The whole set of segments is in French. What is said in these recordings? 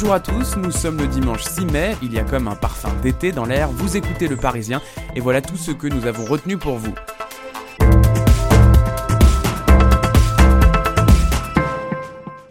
Bonjour à tous, nous sommes le dimanche 6 mai, il y a comme un parfum d'été dans l'air, vous écoutez le Parisien et voilà tout ce que nous avons retenu pour vous.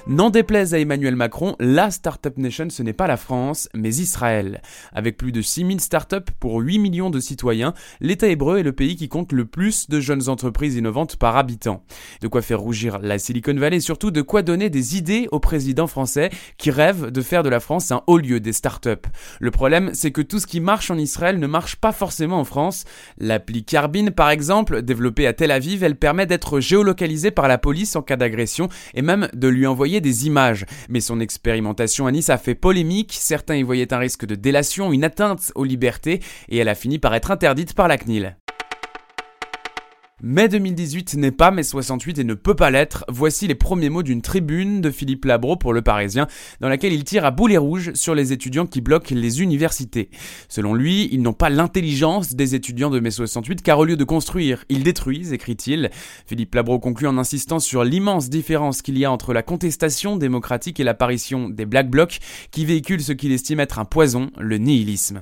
N'en déplaise à Emmanuel Macron, la Startup Nation ce n'est pas la France, mais Israël. Avec plus de 6000 startups pour 8 millions de citoyens, l'État hébreu est le pays qui compte le plus de jeunes entreprises innovantes par habitant. De quoi faire rougir la Silicon Valley et surtout de quoi donner des idées au président français qui rêve de faire de la France un haut lieu des startups. Le problème, c'est que tout ce qui marche en Israël ne marche pas forcément en France. L'appli Carbine, par exemple, développée à Tel Aviv, elle permet d'être géolocalisée par la police en cas d'agression et même de lui envoyer des images. Mais son expérimentation à Nice a fait polémique, certains y voyaient un risque de délation, une atteinte aux libertés, et elle a fini par être interdite par la CNIL. Mai 2018 n'est pas mai 68 et ne peut pas l'être. Voici les premiers mots d'une tribune de Philippe Labro pour Le Parisien, dans laquelle il tire à boulet rouge sur les étudiants qui bloquent les universités. Selon lui, ils n'ont pas l'intelligence des étudiants de mai 68 car au lieu de construire, ils détruisent, écrit-il. Philippe Labro conclut en insistant sur l'immense différence qu'il y a entre la contestation démocratique et l'apparition des Black Blocs qui véhiculent ce qu'il estime être un poison, le nihilisme.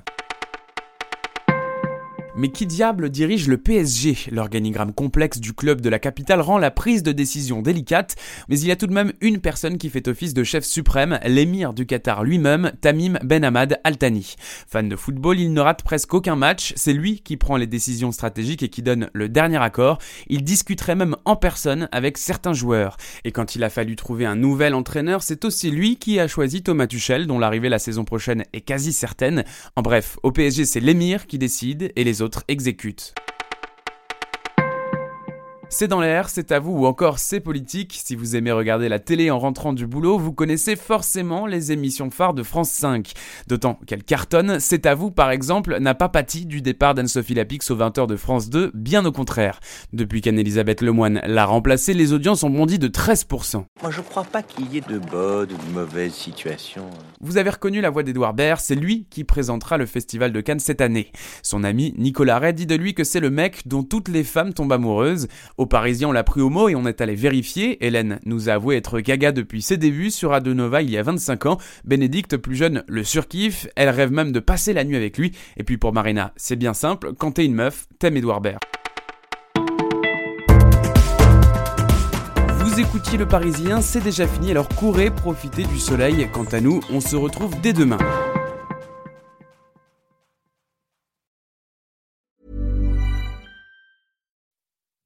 Mais qui diable dirige le PSG L'organigramme complexe du club de la capitale rend la prise de décision délicate, mais il y a tout de même une personne qui fait office de chef suprême, l'émir du Qatar lui-même, Tamim Ben Hamad Al Thani. Fan de football, il ne rate presque aucun match, c'est lui qui prend les décisions stratégiques et qui donne le dernier accord. Il discuterait même en personne avec certains joueurs. Et quand il a fallu trouver un nouvel entraîneur, c'est aussi lui qui a choisi Thomas Tuchel, dont l'arrivée la saison prochaine est quasi certaine. En bref, au PSG, c'est l'émir qui décide et les autres exécute. C'est dans l'air, c'est à vous ou encore c'est politique. Si vous aimez regarder la télé en rentrant du boulot, vous connaissez forcément les émissions phares de France 5. D'autant qu'elle cartonne, c'est à vous par exemple n'a pas pâti du départ d'Anne-Sophie Lapix aux 20h de France 2, bien au contraire. Depuis qu'Anne-Elisabeth Lemoine l'a remplacée, les audiences ont bondi de 13%. Moi je crois pas qu'il y ait de bonnes ou de mauvaises situations. Vous avez reconnu la voix d'Edouard Baird, c'est lui qui présentera le festival de Cannes cette année. Son ami Nicolas Ray dit de lui que c'est le mec dont toutes les femmes tombent amoureuses. Au Parisien, on l'a pris au mot et on est allé vérifier. Hélène nous a avoué être gaga depuis ses débuts sur Adenova il y a 25 ans. Bénédicte, plus jeune, le surkiffe. Elle rêve même de passer la nuit avec lui. Et puis pour Marina, c'est bien simple. Quand t'es une meuf, t'aimes Edouard Baird. Vous écoutiez le Parisien, c'est déjà fini, alors courez, profitez du soleil. Quant à nous, on se retrouve dès demain.